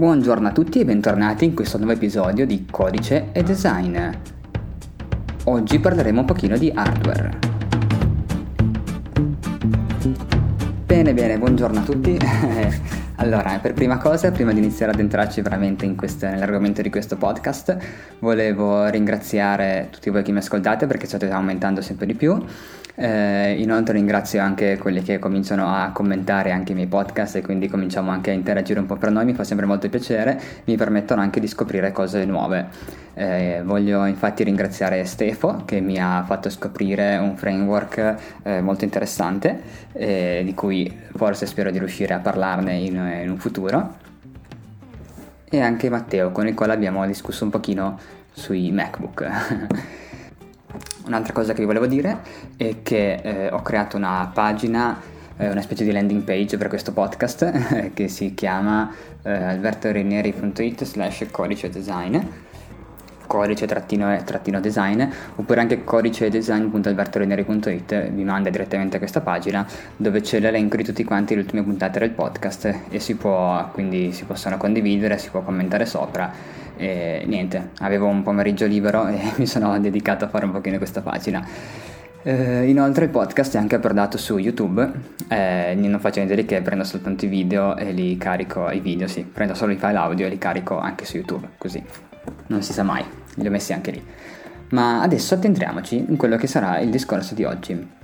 Buongiorno a tutti e bentornati in questo nuovo episodio di Codice e Design. Oggi parleremo un pochino di hardware. Bene, bene, buongiorno a tutti. allora, per prima cosa, prima di iniziare ad entrarci veramente in questo, nell'argomento di questo podcast, volevo ringraziare tutti voi che mi ascoltate perché state aumentando sempre di più eh, inoltre ringrazio anche quelli che cominciano a commentare anche i miei podcast e quindi cominciamo anche a interagire un po' per noi, mi fa sempre molto piacere, mi permettono anche di scoprire cose nuove. Eh, voglio infatti ringraziare Stefo che mi ha fatto scoprire un framework eh, molto interessante eh, di cui forse spero di riuscire a parlarne in, in un futuro e anche Matteo con il quale abbiamo discusso un pochino sui MacBook. Un'altra cosa che vi volevo dire è che eh, ho creato una pagina, eh, una specie di landing page per questo podcast che si chiama eh, albertorinieri.it slash codice design codice trattino, trattino design oppure anche codice design.albertoreneri.it vi manda direttamente a questa pagina dove c'è l'elenco di tutti quanti le ultime puntate del podcast e si può quindi si possono condividere si può commentare sopra e niente avevo un pomeriggio libero e mi sono dedicato a fare un pochino questa pagina eh, inoltre il podcast è anche approdato su YouTube, eh, non faccio niente di che, prendo soltanto i video e li carico, i video sì, prendo solo i file audio e li carico anche su YouTube, così non si sa mai li ho messi anche lì. Ma adesso addentriamoci in quello che sarà il discorso di oggi.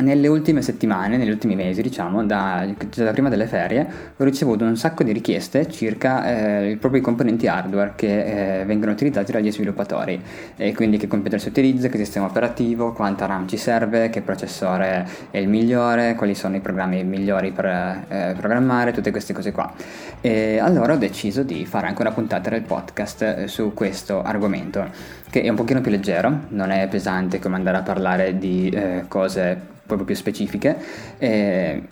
Nelle ultime settimane, negli ultimi mesi, diciamo, da, da prima delle ferie, ho ricevuto un sacco di richieste circa eh, i propri componenti hardware che eh, vengono utilizzati dagli sviluppatori, e quindi che computer si utilizza, che sistema operativo, quanta RAM ci serve, che processore è il migliore, quali sono i programmi migliori per eh, programmare, tutte queste cose qua. E allora ho deciso di fare anche una puntata del podcast eh, su questo argomento, che è un pochino più leggero, non è pesante come andare a parlare di eh, cose proprio più specifiche. E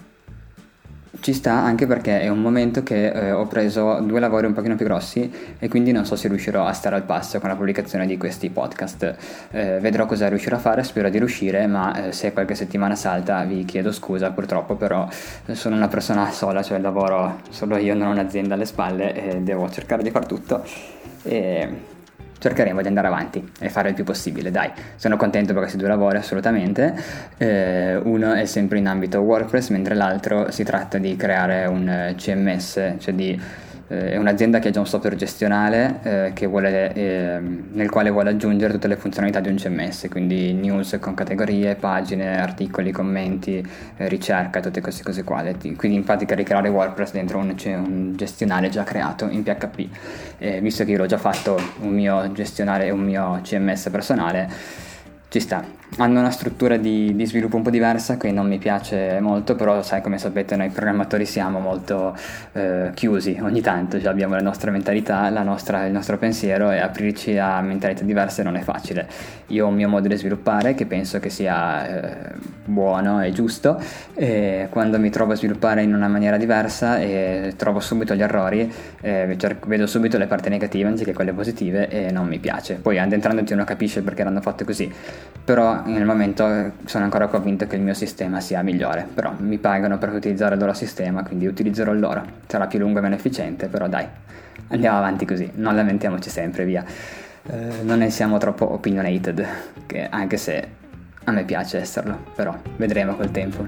ci sta anche perché è un momento che eh, ho preso due lavori un pochino più grossi e quindi non so se riuscirò a stare al passo con la pubblicazione di questi podcast. Eh, vedrò cosa riuscirò a fare, spero di riuscire, ma eh, se qualche settimana salta vi chiedo scusa, purtroppo però sono una persona sola, cioè lavoro solo io, non ho un'azienda alle spalle e devo cercare di far tutto. E cercheremo di andare avanti e fare il più possibile, dai. Sono contento per questi due lavori assolutamente. Eh, uno è sempre in ambito WordPress, mentre l'altro si tratta di creare un eh, CMS, cioè di eh, è un'azienda che ha già un software gestionale eh, vuole, eh, nel quale vuole aggiungere tutte le funzionalità di un CMS, quindi news con categorie, pagine, articoli, commenti, eh, ricerca, tutte queste cose qua. Quindi in pratica ricreare WordPress dentro un, un gestionale già creato in PHP. visto che io l'ho già fatto un mio gestionale e un mio CMS personale, ci sta. Hanno una struttura di, di, sviluppo un po' diversa che non mi piace molto, però sai come sapete noi programmatori siamo molto eh, chiusi ogni tanto, cioè abbiamo la nostra mentalità, la nostra, il nostro pensiero e aprirci a mentalità diverse non è facile. Io ho un mio modo di sviluppare che penso che sia eh, buono e giusto e quando mi trovo a sviluppare in una maniera diversa e trovo subito gli errori, eh, vedo subito le parti negative anziché quelle positive e non mi piace. Poi addentrandoci uno capisce perché l'hanno fatto così però nel momento sono ancora convinto che il mio sistema sia migliore, però mi pagano per utilizzare il loro sistema, quindi utilizzerò il loro, sarà più lungo e meno efficiente, però dai, andiamo avanti così, non lamentiamoci sempre, via. Eh, non ne siamo troppo opinionated, anche se a me piace esserlo, però vedremo col tempo.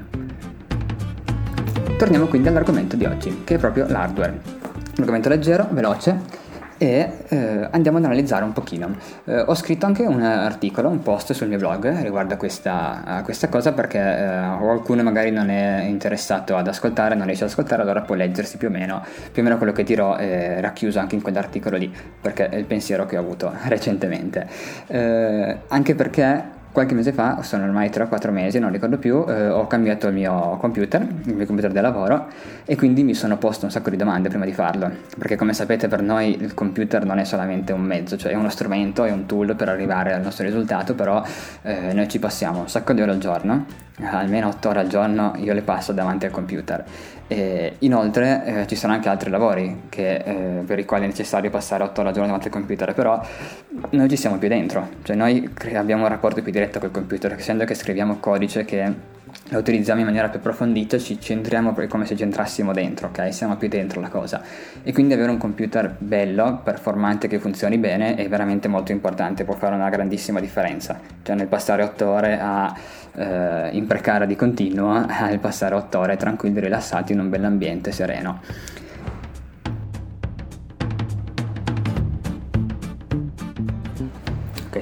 Torniamo quindi all'argomento di oggi, che è proprio l'hardware. Un argomento leggero, veloce, e eh, andiamo ad analizzare un pochino. Eh, ho scritto anche un articolo, un post sul mio blog riguardo a questa, questa cosa perché eh, qualcuno magari non è interessato ad ascoltare, non riesce ad ascoltare, allora può leggersi più o meno, più o meno quello che dirò è racchiuso anche in quell'articolo lì, perché è il pensiero che ho avuto recentemente. Eh, anche perché qualche mese fa, sono ormai 3-4 mesi, non ricordo più, eh, ho cambiato il mio computer, il mio computer del lavoro e quindi mi sono posto un sacco di domande prima di farlo, perché come sapete per noi il computer non è solamente un mezzo, cioè è uno strumento, è un tool per arrivare al nostro risultato, però eh, noi ci passiamo un sacco di ore al giorno, almeno 8 ore al giorno io le passo davanti al computer. E inoltre eh, ci sono anche altri lavori che, eh, per i quali è necessario passare 8 ore al giorno davanti al computer, però noi ci siamo più dentro, cioè noi abbiamo un rapporto più diretto diretta col computer, essendo che scriviamo codice che la utilizziamo in maniera più approfondita, ci centriamo come se ci entrassimo dentro, ok? Siamo più dentro la cosa. E quindi avere un computer bello, performante, che funzioni bene è veramente molto importante, può fare una grandissima differenza. Cioè nel passare 8 ore a eh, imprecare di continuo, al passare 8 ore tranquilli, rilassati in un bell'ambiente sereno.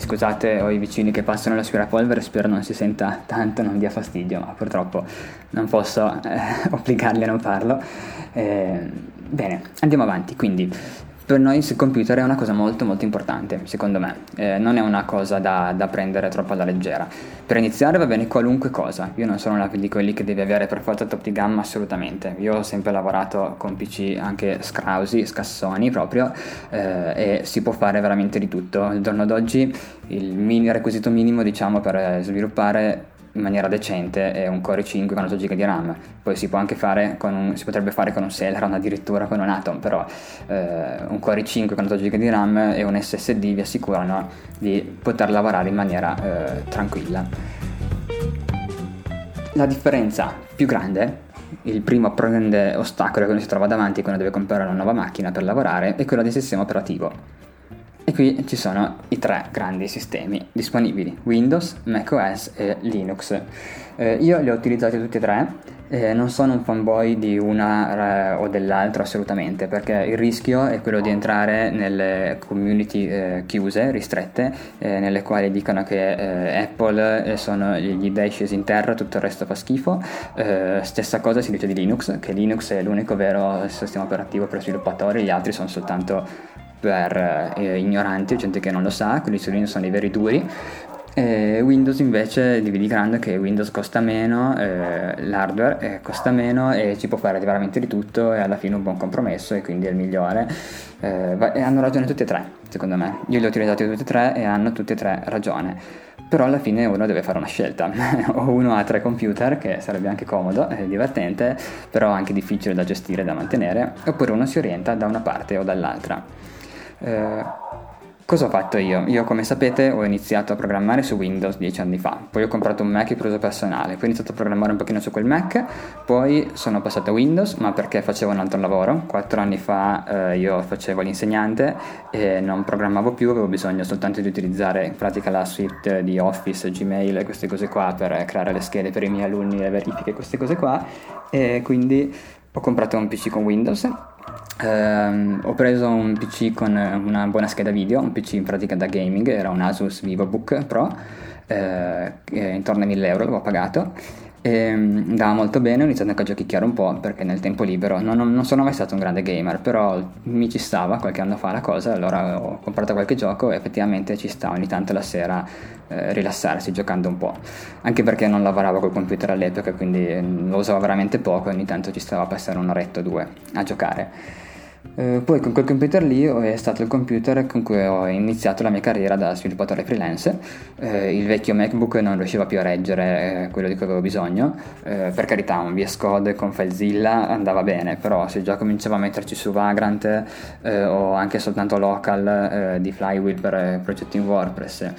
Scusate, ho i vicini che passano l'aspirapolvere, spero non si senta tanto, non dia fastidio, ma purtroppo non posso eh, obbligarli a non farlo. Eh, bene, andiamo avanti. Quindi, per noi il computer è una cosa molto molto importante, secondo me, eh, non è una cosa da, da, prendere troppo alla leggera. Per iniziare va bene qualunque cosa, io non sono una di quelli che deve avere per forza top di gamma assolutamente, io ho sempre lavorato con PC anche scrausi, scassoni proprio eh, e si può fare veramente di tutto. Al giorno d'oggi il mini, requisito minimo diciamo per sviluppare in maniera decente è un Core 5 con 8 GB di RAM. Poi si, può anche fare con un, si potrebbe fare con un Celeron, addirittura con un Atom, però eh, un Core 5 con 8 GB di RAM e un SSD vi assicurano di poter lavorare in maniera eh, tranquilla. La differenza più grande il primo grande ostacolo che uno si trova davanti quando deve comprare una nuova macchina per lavorare è quello del sistema operativo. E qui ci sono i tre grandi sistemi disponibili, Windows, macOS e Linux. Eh, io li ho utilizzati tutti e tre, eh, non sono un fanboy di una eh, o dell'altra assolutamente, perché il rischio è quello di entrare nelle community eh, chiuse, ristrette, eh, nelle quali dicono che eh, Apple sono gli dei scesi in terra, tutto il resto fa schifo. stessa cosa si dice di Linux, che Linux è l'unico vero sistema operativo per sviluppatori, gli altri sono soltanto per eh, ignoranti, gente che non lo sa, quelli su Linux sono i veri duri. Eh, Windows invece dividi grande che Windows costa meno, eh, l'hardware eh, costa meno e ci può fare veramente di tutto e alla fine un buon compromesso e quindi è il migliore. Eh, e hanno ragione tutti e tre, secondo me. Io li ho utilizzati tutti e tre e hanno tutti e tre ragione. Però alla fine uno deve fare una scelta. o uno ha tre computer, che sarebbe anche comodo e divertente, però anche difficile da gestire e da mantenere, oppure uno si orienta da una parte o dall'altra. Eh, cosa ho fatto io? Io come sapete ho iniziato a programmare su Windows dieci anni fa, poi ho comprato un Mac per uso personale, poi ho iniziato a programmare un pochino su quel Mac, poi sono passato a Windows ma perché facevo un altro lavoro, quattro anni fa eh, io facevo l'insegnante e non programmavo più, avevo bisogno soltanto di utilizzare in pratica la suite di Office, Gmail queste cose qua per creare le schede per i miei alunni, le verifiche, queste cose qua. E quindi ho comprato un PC con Windows Uh, ho preso un PC con una buona scheda video, un PC in pratica da gaming, era un Asus VivoBook Pro, uh, intorno ai 1000 euro l'avevo pagato e um, andava molto bene, ho iniziato anche a giochicchiare un po' perché nel tempo libero non, non, sono mai stato un grande gamer, però mi ci stava qualche anno fa la cosa, allora ho comprato qualche gioco e effettivamente ci sta ogni tanto la sera eh, rilassarsi giocando un po', anche perché non lavoravo col computer all'epoca, quindi lo usavo veramente poco e ogni tanto ci stava a passare un'oretta o due a giocare. Eh, poi con quel computer lì è stato il computer con cui ho iniziato la mia carriera da sviluppatore freelance. Eh, il vecchio MacBook non riusciva più a reggere eh, quello di cui avevo bisogno. Eh, per carità, un VS Code con FileZilla andava bene, però se già cominciavo a metterci su Vagrant eh, o anche soltanto local di Flywheel per progetti in WordPress,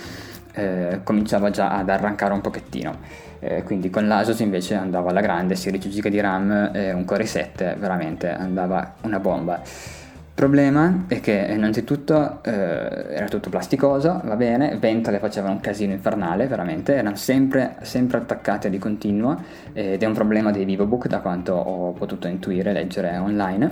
cominciava già ad arrancare un pochettino. Eh, quindi con l'Asus invece andava alla grande, 16 GB di RAM e un Core 7, veramente andava una bomba. Il problema è che innanzitutto eh, era tutto plasticoso, va bene, ventole facevano un casino infernale, veramente, erano sempre, sempre attaccate di continuo ed è un problema dei VivoBook da quanto ho potuto intuire, leggere online,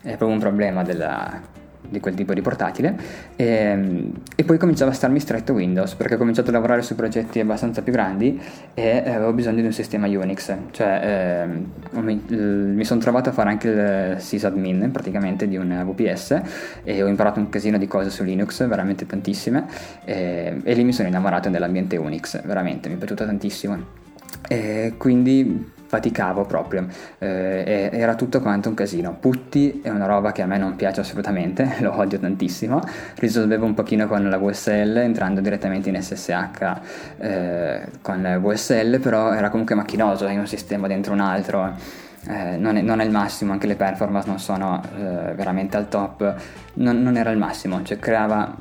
è proprio un problema della, di quel tipo di portatile e, ehm, e, poi cominciava a starmi stretto Windows perché ho cominciato a lavorare su progetti abbastanza più grandi e avevo bisogno di un sistema Unix cioè eh, mi, mi sono trovato a fare anche il sysadmin praticamente di un VPS e ho imparato un casino di cose su Linux veramente tantissime e, e lì mi sono innamorato dell'ambiente Unix veramente mi è piaciuto tantissimo. E quindi faticavo proprio, eh, era tutto quanto un casino. Putti è una roba che a me non piace assolutamente, lo odio tantissimo, risolvevo un pochino con la VSL entrando direttamente in SSH eh, con VSL, però era comunque macchinoso, in un sistema dentro un altro. Eh, non, è, non, è, il massimo, anche le performance non sono eh, veramente al top, non, non, era il massimo, cioè creava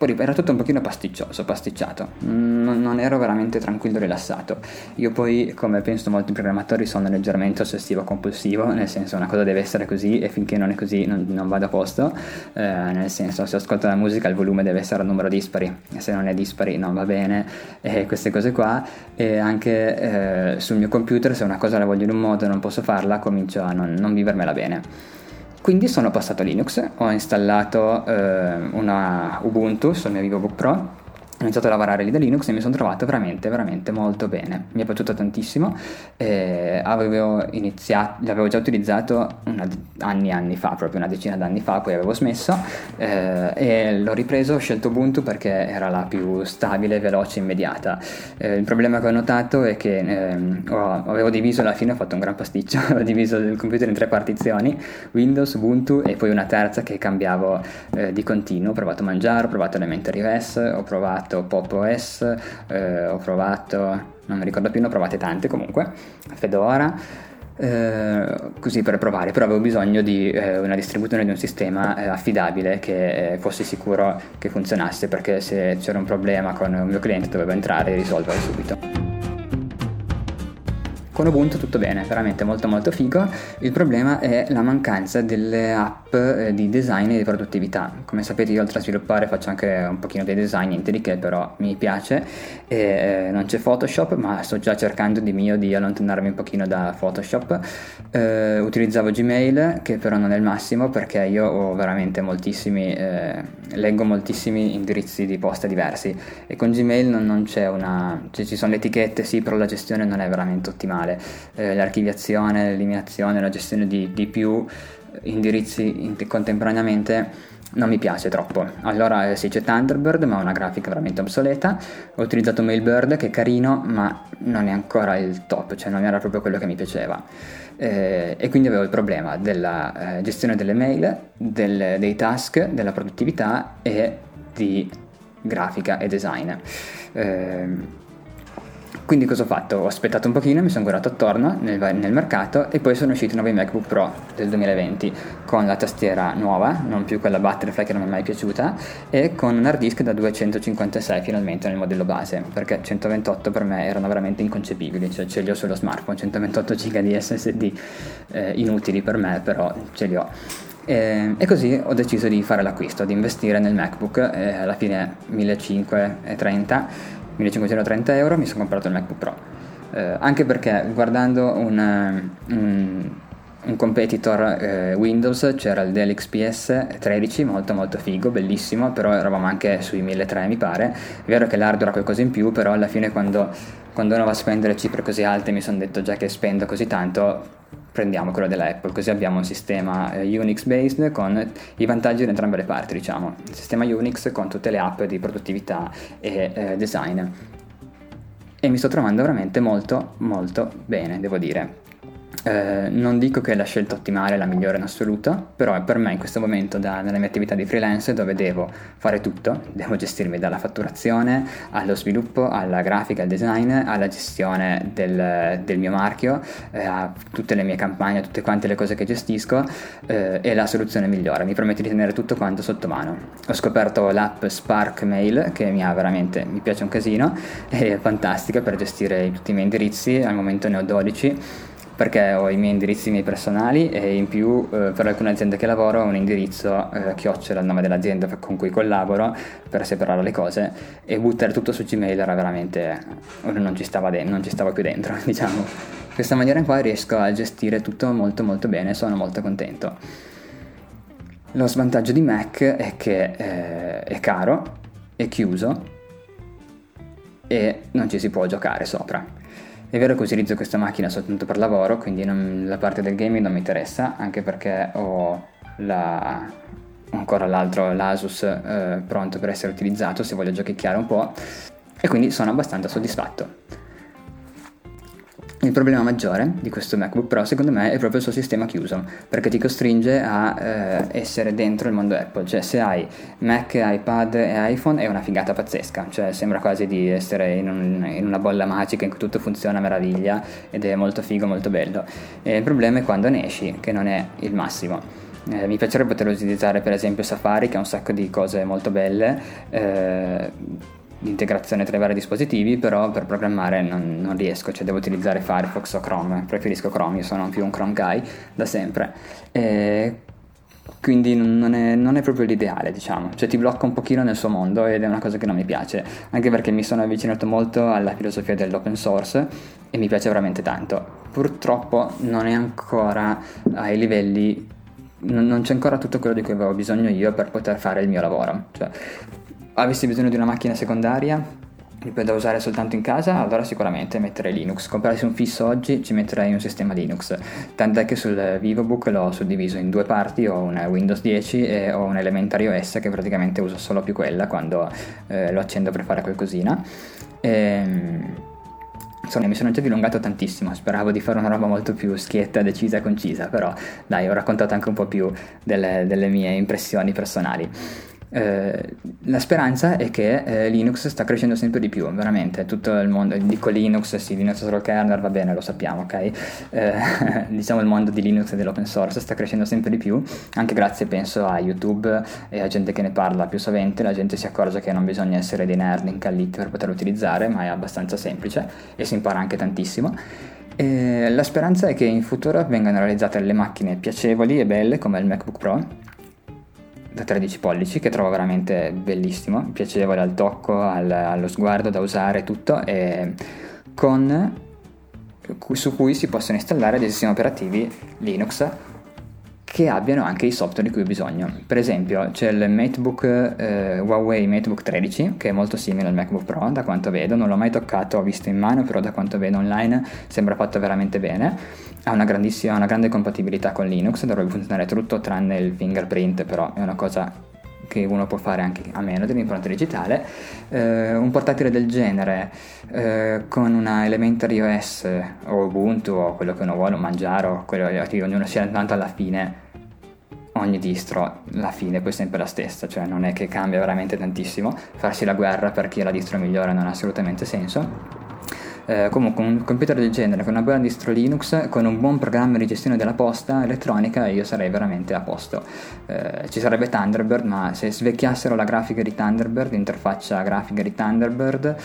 poi era tutto un pochino pasticcioso, pasticciato, non, non, ero veramente tranquillo e rilassato. Io poi, come penso molti programmatori, sono leggermente ossessivo compulsivo, nel senso una cosa deve essere così e finché non è così non, non vado a posto, eh, nel senso se ascolto la musica il volume deve essere a numero dispari, se non è dispari non va bene, e queste cose qua, e anche eh, sul mio computer se una cosa la voglio in un modo e non posso farla, comincio a non, non vivermela bene. Quindi sono passato a Linux, ho installato eh, una Ubuntu sul mio VivoBook Pro ho iniziato a lavorare lì da Linux e mi sono trovato veramente, veramente molto bene. Mi è piaciuto tantissimo. Eh, avevo, iniziato, l'avevo già utilizzato una, anni anni fa, proprio una decina d'anni fa, poi avevo smesso eh, e l'ho ripreso, ho scelto Ubuntu perché era la più stabile, veloce e immediata. Eh, il problema che ho notato è che ehm, ho, avevo diviso alla fine, ho fatto un gran pasticcio, ho diviso il computer in tre partizioni, Windows, Ubuntu e poi una terza che cambiavo eh, di continuo. Ho provato Mangiare, ho provato Elementary OS, ho provato provato Pop OS, eh, ho provato, non mi ricordo più, ne ho provate tante comunque, Fedora. Eh, così per provare, però avevo bisogno di eh, una distribuzione di un sistema eh, affidabile che eh, fosse sicuro che funzionasse perché se c'era un problema con un mio cliente dovevo entrare e risolverlo subito. Con Ubuntu tutto bene, veramente molto molto figo. Il problema è la mancanza delle app eh, di design e di produttività. Come sapete io oltre a sviluppare faccio anche un pochino dei design, niente di che, però mi piace. E, eh, non c'è Photoshop, ma sto già cercando di mio di allontanarmi un pochino da Photoshop. Eh, utilizzavo Gmail, che però non è il massimo perché io ho veramente moltissimi, eh, leggo moltissimi indirizzi di posta diversi e con Gmail non, non c'è una... Cioè, ci sono le etichette, sì, però la gestione non è veramente ottimale fare eh, l'archiviazione, l'eliminazione, la gestione di, di più indirizzi in, contemporaneamente non mi piace troppo. Allora eh, sì, c'è Thunderbird, ma ha una grafica veramente obsoleta. Ho utilizzato Mailbird, che è carino, ma non è ancora il top, cioè non era proprio quello che mi piaceva. Eh, e quindi avevo il problema della eh, gestione delle mail, del, dei task, della produttività e di grafica e design. Eh, quindi cosa ho fatto? Ho aspettato un pochino, mi sono guardato attorno nel, nel, mercato e poi sono usciti i nuovi MacBook Pro del 2020 con la tastiera nuova, non più quella Butterfly che non mi è mai piaciuta, e con un hard disk da 256 finalmente nel modello base, perché 128 per me erano veramente inconcepibili, cioè ce li ho sullo smartphone, 128 GB di SSD eh, inutili per me, però ce li ho. E, e, così ho deciso di fare l'acquisto, di investire nel MacBook, eh, alla fine 1530 1530 euro mi sono comprato il MacBook Pro. Eh, anche perché guardando un, eh, un, un competitor eh, Windows c'era il Dell XPS 13 molto molto figo, bellissimo, però eravamo anche sui 1300 mi pare. È vero che l'hardware ha qualcosa in più, però alla fine quando, quando uno va a spendere cifre così alte mi sono detto già che spendo così tanto prendiamo quello della Apple, così abbiamo un sistema eh, Unix based con i vantaggi da entrambe le parti, diciamo, il sistema Unix con tutte le app di produttività e eh, design. E mi sto trovando veramente molto molto bene, devo dire. Eh, non dico che è la scelta ottimale, la migliore in assoluto, però per me in questo momento da, nella mia attività di freelance dove devo fare tutto, devo gestirmi dalla fatturazione allo sviluppo, alla grafica, al design, alla gestione del, del mio marchio, eh, a tutte le mie campagne, a tutte quante le cose che gestisco, eh, è la soluzione migliore, mi permette di tenere tutto quanto sotto mano. Ho scoperto l'app Spark Mail che mi ha veramente, mi piace un casino, è fantastica per gestire tutti i miei indirizzi, al momento ne ho 12 perché ho i miei indirizzi miei personali e in più eh, per alcune aziende che lavoro ho un indirizzo eh, chiocciola il nome dell'azienda con cui collaboro per separare le cose e buttare tutto su Gmail era veramente non ci stava, de- non ci stava più dentro diciamo. In questa maniera qua riesco a gestire tutto molto molto bene sono molto contento. Lo svantaggio di Mac è che eh, è caro è chiuso e non ci si può giocare sopra è vero che utilizzo questa macchina soltanto per lavoro, quindi non, la parte del gaming non mi interessa, anche perché ho la, ancora l'altro l'Asus eh, pronto per essere utilizzato se voglio giochicchiare un po' e quindi sono abbastanza soddisfatto. Il problema maggiore di questo MacBook Pro secondo me è proprio il suo sistema chiuso, perché ti costringe a eh, essere dentro il mondo Apple, cioè se hai Mac, iPad e iPhone è una figata pazzesca, cioè sembra quasi di essere in, un, in una bolla magica in cui tutto funziona a meraviglia ed è molto figo, molto bello. E il problema è quando ne esci, che non è il massimo. Eh, mi piacerebbe poter utilizzare per esempio Safari che ha un sacco di cose molto belle. Eh, integrazione tra i vari dispositivi, però per programmare non, non, riesco, cioè devo utilizzare Firefox o Chrome, preferisco Chrome, io sono più un Chrome guy da sempre. E quindi non è, non è, proprio l'ideale, diciamo, cioè ti blocca un pochino nel suo mondo ed è una cosa che non mi piace, anche perché mi sono avvicinato molto alla filosofia dell'open source e mi piace veramente tanto. Purtroppo non è ancora ai livelli, non c'è ancora tutto quello di cui avevo bisogno io per poter fare il mio lavoro, cioè avessi bisogno di una macchina secondaria da usare soltanto in casa, allora sicuramente metterei Linux. Comprarsi un fisso oggi ci metterei un sistema Linux. Tant'è che sul VivoBook l'ho suddiviso in due parti, ho una Windows 10 e ho un Elementary OS che praticamente uso solo più quella quando eh, lo accendo per fare qualcosina. Ehm, insomma, mi sono già dilungato tantissimo, speravo di fare una roba molto più schietta, decisa e concisa, però dai, ho raccontato anche un po' più delle, delle mie impressioni personali. Eh, la speranza è che eh, Linux sta crescendo sempre di più, veramente, tutto il mondo, dico Linux, sì, Linux solo kernel, va bene, lo sappiamo, ok? Eh, diciamo il mondo di Linux e dell'open source sta crescendo sempre di più, anche grazie penso a YouTube e a gente che ne parla più sovente, la gente si accorge che non bisogna essere dei nerd incalliti per poterlo utilizzare, ma è abbastanza semplice e si impara anche tantissimo. E la speranza è che in futuro vengano realizzate delle macchine piacevoli e belle come il MacBook Pro da 13 pollici che trovo veramente bellissimo, piacevole al tocco, al, allo sguardo, da usare tutto e con, su cui si possono installare dei sistemi operativi Linux che abbiano anche i software di cui ho bisogno. Per esempio c'è il MateBook eh, Huawei MateBook 13 che è molto simile al MacBook Pro da quanto vedo, non l'ho mai toccato, ho visto in mano, però da quanto vedo online sembra fatto veramente bene. Ha una grandissima, una grande compatibilità con Linux, dovrebbe funzionare tutto tranne il fingerprint, però è una cosa che uno può fare anche a meno dell'impronta digitale, eh, un portatile del genere eh, con una Elementary OS o Ubuntu o quello che uno vuole, mangiare o quello che ognuno sia tanto alla fine ogni distro alla fine poi è sempre la stessa, cioè non è che cambia veramente tantissimo, farsi la guerra per chi è la distro migliore non ha assolutamente senso eh, comunque un computer del genere con una buona distro Linux, con un buon programma di gestione della posta elettronica, io sarei veramente a posto. Eh, ci sarebbe Thunderbird, ma se svecchiassero la grafica di Thunderbird, l'interfaccia grafica di Thunderbird,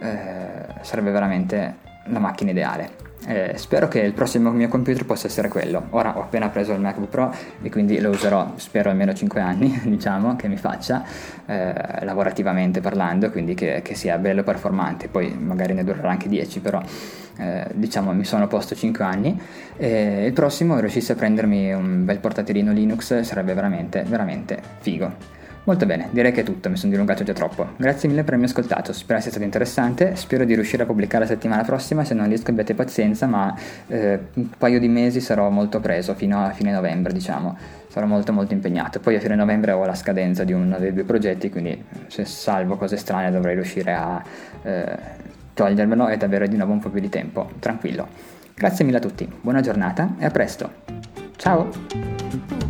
eh, sarebbe veramente la macchina ideale. Eh, spero che il prossimo mio computer possa essere quello. Ora ho appena preso il MacBook Pro e quindi lo userò, spero almeno 5 anni, diciamo, che mi faccia eh, lavorativamente parlando, quindi che, che, sia bello performante. Poi magari ne durerà anche 10, però eh, diciamo mi sono posto 5 anni. E il prossimo riuscissi a prendermi un bel portatilino Linux sarebbe veramente, veramente figo. Molto bene, direi che è tutto, mi sono dilungato già troppo. Grazie mille per avermi ascoltato, spero sia stato interessante, spero di riuscire a pubblicare la settimana prossima, se non riesco abbiate pazienza, ma eh, un paio di mesi sarò molto preso, fino a fine novembre diciamo, sarò molto molto impegnato. Poi a fine novembre ho la scadenza di uno dei due progetti, quindi se salvo cose strane dovrei riuscire a eh, togliermelo ed avere di nuovo un po' più di tempo, tranquillo. Grazie mille a tutti, buona giornata e a presto. Ciao!